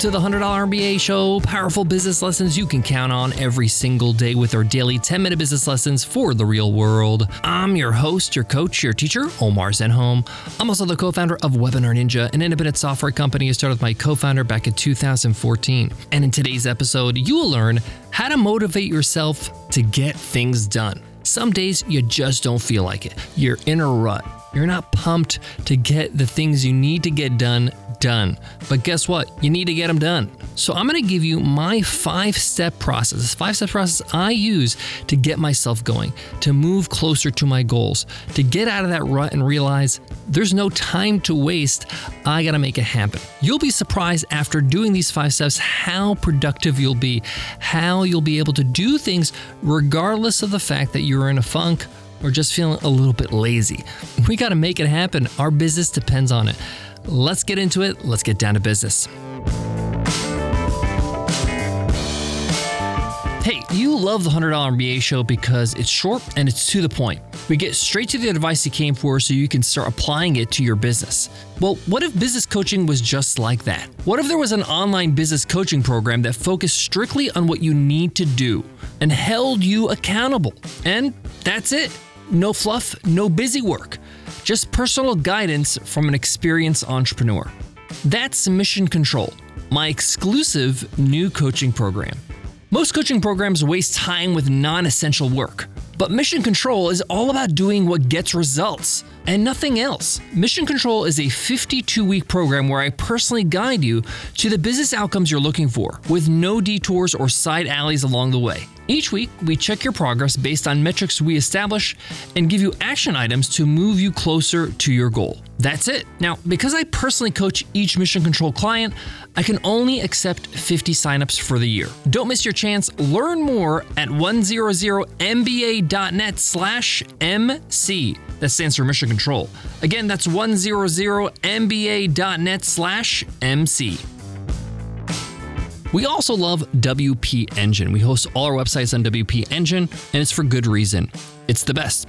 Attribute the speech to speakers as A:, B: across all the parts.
A: to the $100 MBA show, powerful business lessons you can count on every single day with our daily 10 minute business lessons for the real world. I'm your host, your coach, your teacher, Omar Zenhom. I'm also the co founder of Webinar Ninja, an independent software company I started with my co founder back in 2014. And in today's episode, you will learn how to motivate yourself to get things done. Some days you just don't feel like it. You're in a rut. You're not pumped to get the things you need to get done done. But guess what? You need to get them done. So I'm going to give you my five step process, this five step process I use to get myself going, to move closer to my goals, to get out of that rut and realize there's no time to waste. I got to make it happen. You'll be surprised after doing these five steps how productive you'll be, how you'll be able to do things regardless of the fact that you're in a funk or just feeling a little bit lazy. We got to make it happen. Our business depends on it. Let's get into it. Let's get down to business. Hey, you love the $100 MBA show because it's short and it's to the point. We get straight to the advice you came for so you can start applying it to your business. Well, what if business coaching was just like that? What if there was an online business coaching program that focused strictly on what you need to do and held you accountable? And that's it. No fluff, no busy work just personal guidance from an experienced entrepreneur. That's Mission Control, my exclusive new coaching program. Most coaching programs waste time with non essential work, but Mission Control is all about doing what gets results and nothing else. Mission Control is a 52 week program where I personally guide you to the business outcomes you're looking for with no detours or side alleys along the way. Each week, we check your progress based on metrics we establish and give you action items to move you closer to your goal. That's it. Now, because I personally coach each Mission Control client, I can only accept 50 signups for the year. Don't miss your chance. Learn more at 100mba.net slash MC. That stands for Mission Control. Again, that's 100mba.net slash MC. We also love WP Engine. We host all our websites on WP Engine, and it's for good reason. It's the best.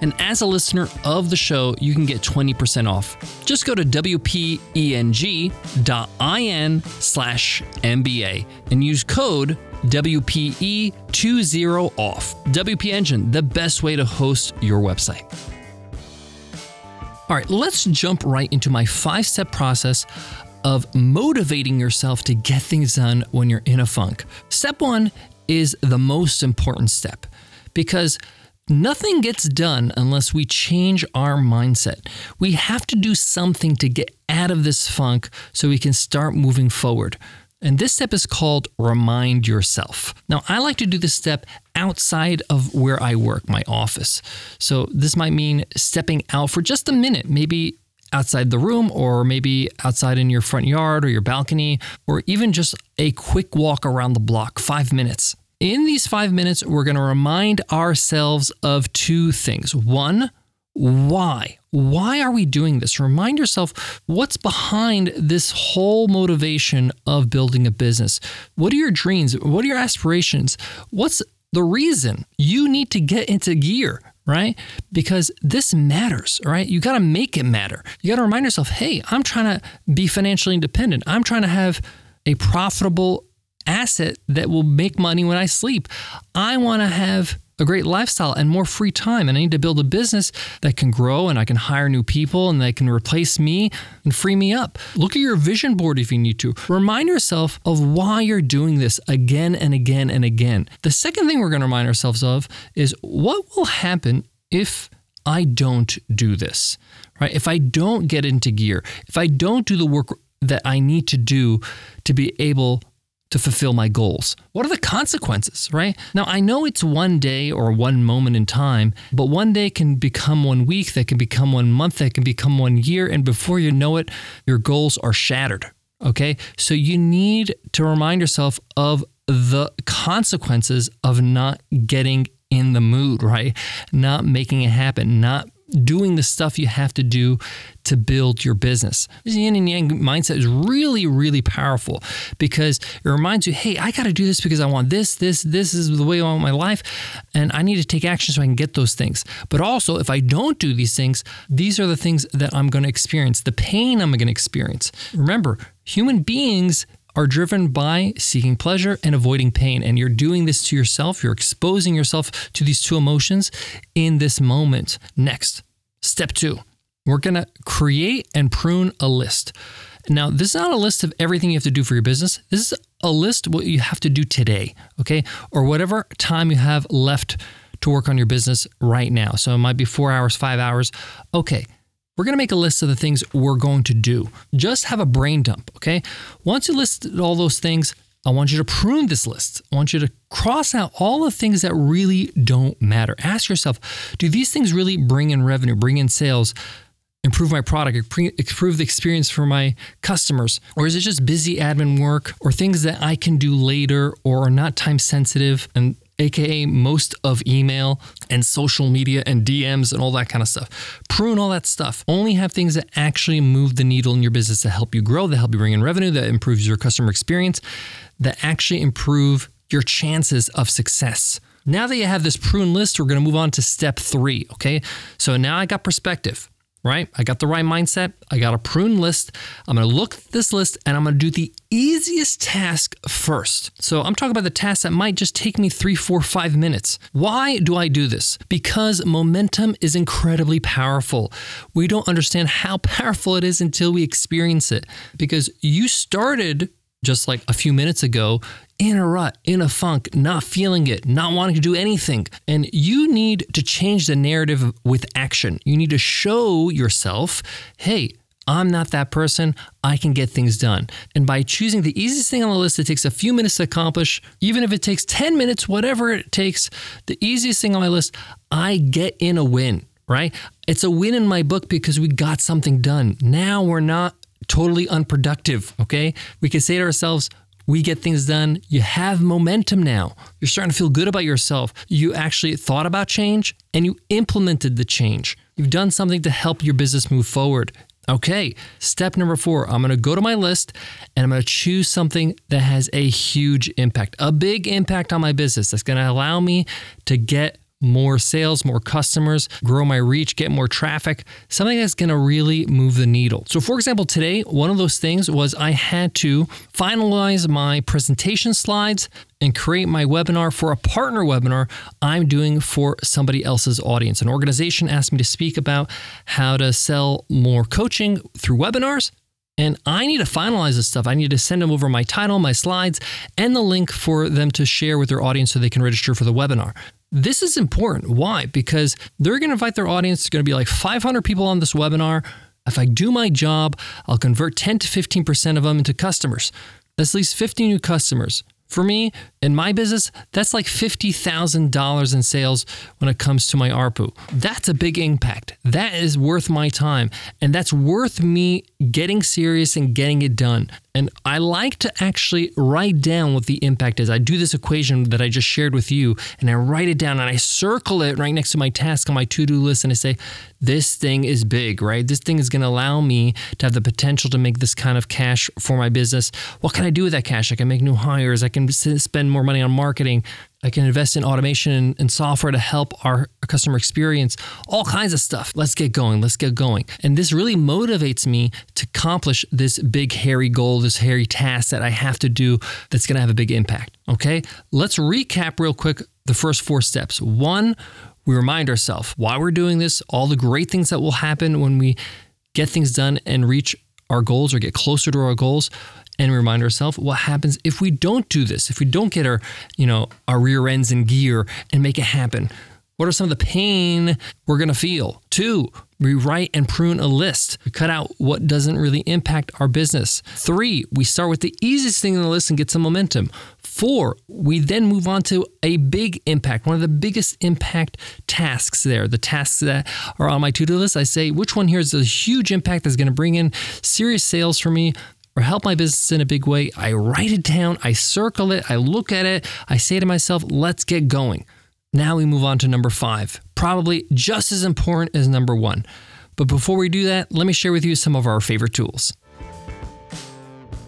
A: And as a listener of the show, you can get 20% off. Just go to wpeng.in slash MBA and use code WPE20 off. WP Engine, the best way to host your website. All right, let's jump right into my five step process of motivating yourself to get things done when you're in a funk. Step one is the most important step because Nothing gets done unless we change our mindset. We have to do something to get out of this funk so we can start moving forward. And this step is called remind yourself. Now, I like to do this step outside of where I work, my office. So, this might mean stepping out for just a minute, maybe outside the room, or maybe outside in your front yard or your balcony, or even just a quick walk around the block, five minutes. In these five minutes, we're going to remind ourselves of two things. One, why? Why are we doing this? Remind yourself what's behind this whole motivation of building a business. What are your dreams? What are your aspirations? What's the reason you need to get into gear? right? Because this matters, right? You got to make it matter. You got to remind yourself, hey, I'm trying to be financially independent. I'm trying to have a profitable asset that will make money when I sleep. I want to have a great lifestyle and more free time. And I need to build a business that can grow and I can hire new people and they can replace me and free me up. Look at your vision board if you need to. Remind yourself of why you're doing this again and again and again. The second thing we're going to remind ourselves of is what will happen if I don't do this, right? If I don't get into gear, if I don't do the work that I need to do to be able to fulfill my goals? What are the consequences, right? Now, I know it's one day or one moment in time, but one day can become one week, that can become one month, that can become one year. And before you know it, your goals are shattered. Okay. So you need to remind yourself of the consequences of not getting in the mood, right? Not making it happen, not doing the stuff you have to do to build your business. This yin and yang mindset is really, really powerful because it reminds you, hey, I got to do this because I want this, this, this is the way I want my life. And I need to take action so I can get those things. But also, if I don't do these things, these are the things that I'm going to experience, the pain I'm going to experience. Remember, human beings are driven by seeking pleasure and avoiding pain. And you're doing this to yourself. You're exposing yourself to these two emotions in this moment. Next, step two, we're going to create and prune a list. Now, this is not a list of everything you have to do for your business. This is a list what you have to do today, okay? Or whatever time you have left to work on your business right now. So it might be four hours, five hours. Okay, we're going to make a list of the things we're going to do. Just have a brain dump, okay? Once you list all those things, I want you to prune this list. I want you to cross out all the things that really don't matter. Ask yourself do these things really bring in revenue, bring in sales, improve my product, improve the experience for my customers? Or is it just busy admin work or things that I can do later or are not time sensitive and aka most of email and social media and DMs and all that kind of stuff. Prune all that stuff. Only have things that actually move the needle in your business that help you grow, that help you bring in revenue, that improves your customer experience, that actually improve your chances of success. Now that you have this prune list, we're going to move on to step three. Okay. So now I got perspective right? I got the right mindset. I got a prune list. I'm going to look at this list and I'm going to do the easiest task first. So I'm talking about the task that might just take me three, four, five minutes. Why do I do this? Because momentum is incredibly powerful. We don't understand how powerful it is until we experience it. Because you started just like a few minutes ago, in a rut, in a funk, not feeling it, not wanting to do anything. And you need to change the narrative with action. You need to show yourself, hey, I'm not that person. I can get things done. And by choosing the easiest thing on the list that takes a few minutes to accomplish, even if it takes 10 minutes, whatever it takes, the easiest thing on my list, I get in a win, right? It's a win in my book because we got something done. Now we're not totally unproductive, okay? We can say to ourselves, we get things done. You have momentum now. You're starting to feel good about yourself. You actually thought about change and you implemented the change. You've done something to help your business move forward. Okay, step number four I'm gonna go to my list and I'm gonna choose something that has a huge impact, a big impact on my business that's gonna allow me to get more sales, more customers, grow my reach, get more traffic, something that's going to really move the needle. So, for example, today, one of those things was I had to finalize my presentation slides and create my webinar for a partner webinar I'm doing for somebody else's audience. An organization asked me to speak about how to sell more coaching through webinars. And I need to finalize this stuff. I need to send them over my title, my slides, and the link for them to share with their audience so they can register for the webinar. This is important. Why? Because they're going to invite their audience. It's going to be like 500 people on this webinar. If I do my job, I'll convert 10 to 15% of them into customers. That's at least 50 new customers. For me, in my business, that's like $50,000 in sales when it comes to my ARPU. That's a big impact. That is worth my time. And that's worth me getting serious and getting it done. And I like to actually write down what the impact is. I do this equation that I just shared with you, and I write it down and I circle it right next to my task on my to do list. And I say, this thing is big, right? This thing is going to allow me to have the potential to make this kind of cash for my business. What can I do with that cash? I can make new hires, I can spend more money on marketing, I can invest in automation and, software to help our customer experience, all kinds of stuff. Let's get going. Let's get going. And this really motivates me to accomplish this big, hairy goal, this hairy task that I have to do that's going to have a big impact. Okay. Let's recap real quick the first four steps. One, we remind ourselves why we're doing this, all the great things that will happen when we get things done and reach our goals or get closer to our goals and remind ourselves what happens if we don't do this, if we don't get our, you know, our rear ends in gear and make it happen. What are some of the pain we're going to feel? Two, we write and prune a list. We cut out what doesn't really impact our business. Three, we start with the easiest thing in the list and get some momentum. Four, we then move on to a big impact, one of the biggest impact tasks there, the tasks that are on my to do list. I say, which one here is a huge impact that's going to bring in serious sales for me, or help my business in a big way, I write it down, I circle it, I look at it, I say to myself, let's get going. Now we move on to number five, probably just as important as number one. But before we do that, let me share with you some of our favorite tools.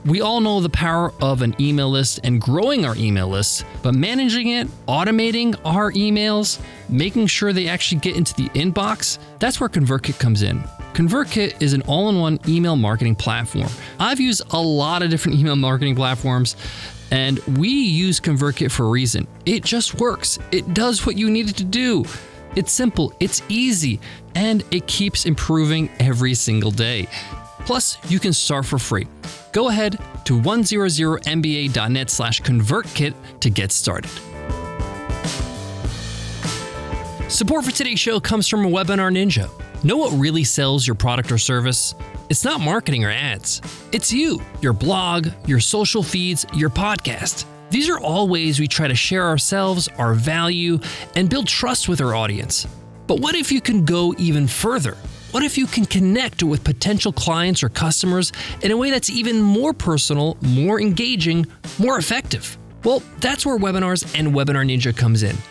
A: We all know the power of an email list and growing our email lists, but managing it, automating our emails, making sure they actually get into the inbox, that's where ConvertKit comes in. ConvertKit is an all in one email marketing platform. I've used a lot of different email marketing platforms. And we use ConvertKit for a reason. It just works. It does what you need it to do. It's simple, it's easy, and it keeps improving every single day. Plus, you can start for free. Go ahead to 100mba.net slash convertkit to get started. Support for today's show comes from Webinar Ninja. Know what really sells your product or service? It's not marketing or ads. It's you, your blog, your social feeds, your podcast. These are all ways we try to share ourselves, our value, and build trust with our audience. But what if you can go even further? What if you can connect with potential clients or customers in a way that's even more personal, more engaging, more effective? Well, that's where webinars and Webinar Ninja comes in.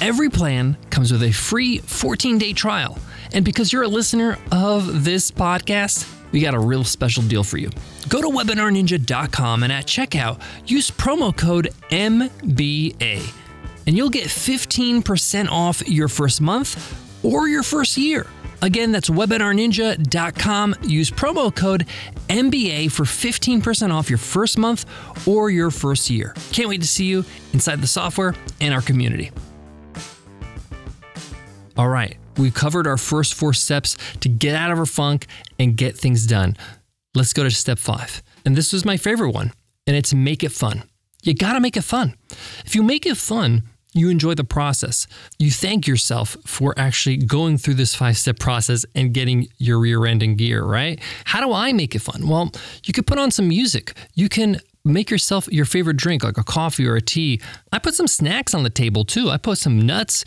A: Every plan comes with a free 14 day trial. And because you're a listener of this podcast, we got a real special deal for you. Go to webinarninja.com and at checkout, use promo code MBA, and you'll get 15% off your first month or your first year. Again, that's webinarninja.com. Use promo code MBA for 15% off your first month or your first year. Can't wait to see you inside the software and our community. All right, we've covered our first four steps to get out of our funk and get things done. Let's go to step five. And this was my favorite one, and it's make it fun. You gotta make it fun. If you make it fun, you enjoy the process. You thank yourself for actually going through this five step process and getting your rear end in gear, right? How do I make it fun? Well, you could put on some music. You can make yourself your favorite drink, like a coffee or a tea. I put some snacks on the table too. I put some nuts,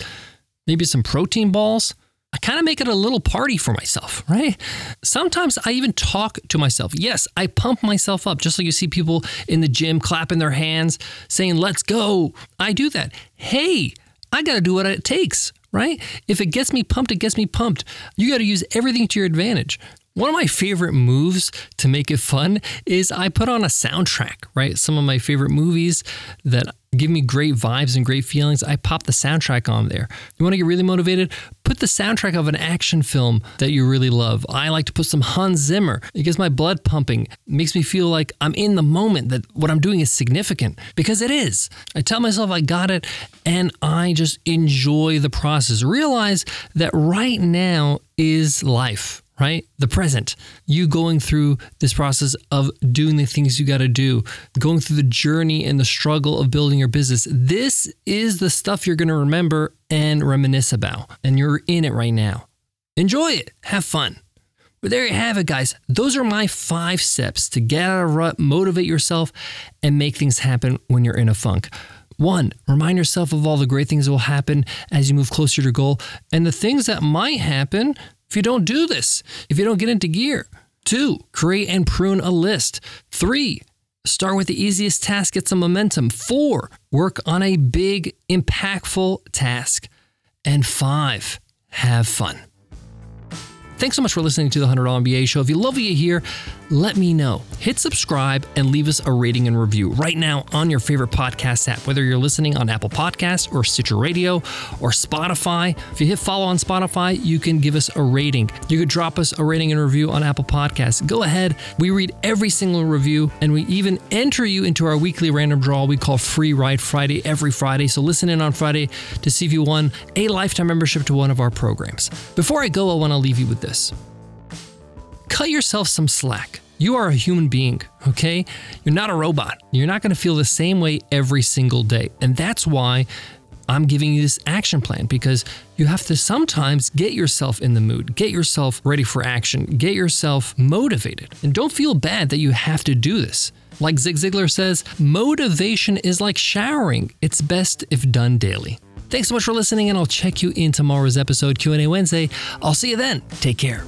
A: maybe some protein balls. I kind of make it a little party for myself, right? Sometimes I even talk to myself. Yes, I pump myself up, just like you see people in the gym clapping their hands, saying, let's go. I do that. Hey, I got to do what it takes, right? If it gets me pumped, it gets me pumped. You got to use everything to your advantage. One of my favorite moves to make it fun is I put on a soundtrack, right? Some of my favorite movies that give me great vibes and great feelings, I pop the soundtrack on there. You want to get really motivated? Put the soundtrack of an action film that you really love. I like to put some Hans Zimmer. It gets my blood pumping. It makes me feel like I'm in the moment, that what I'm doing is significant because it is. I tell myself I got it and I just enjoy the process. Realize that right now is life right? The present. You going through this process of doing the things you got to do, going through the journey and the struggle of building your business. This is the stuff you're going to remember and reminisce about. And you're in it right now. Enjoy it. Have fun. But there you have it, guys. Those are my five steps to get out of rut, motivate yourself, and make things happen when you're in a funk. One, remind yourself of all the great things that will happen as you move closer to your goal and the things that might happen if you don't do this, if you don't get into gear. Two, create and prune a list. Three, start with the easiest task, get some momentum. Four, work on a big, impactful task. And five, have fun. Thanks so much for listening to the $100 MBA show. If you love what you hear, let me know. Hit subscribe and leave us a rating and review right now on your favorite podcast app, whether you're listening on Apple Podcasts or Stitcher Radio or Spotify. If you hit follow on Spotify, you can give us a rating. You could drop us a rating and review on Apple Podcasts. Go ahead. We read every single review and we even enter you into our weekly random draw we call Free Ride Friday every Friday. So listen in on Friday to see if you won a lifetime membership to one of our programs. Before I go, I want to leave you with this cut yourself some slack. You are a human being, okay? You're not a robot. You're not going to feel the same way every single day. And that's why I'm giving you this action plan because you have to sometimes get yourself in the mood, get yourself ready for action, get yourself motivated. And don't feel bad that you have to do this. Like Zig Ziglar says, motivation is like showering. It's best if done daily. Thanks so much for listening and I'll check you in tomorrow's episode Q&A Wednesday. I'll see you then. Take care.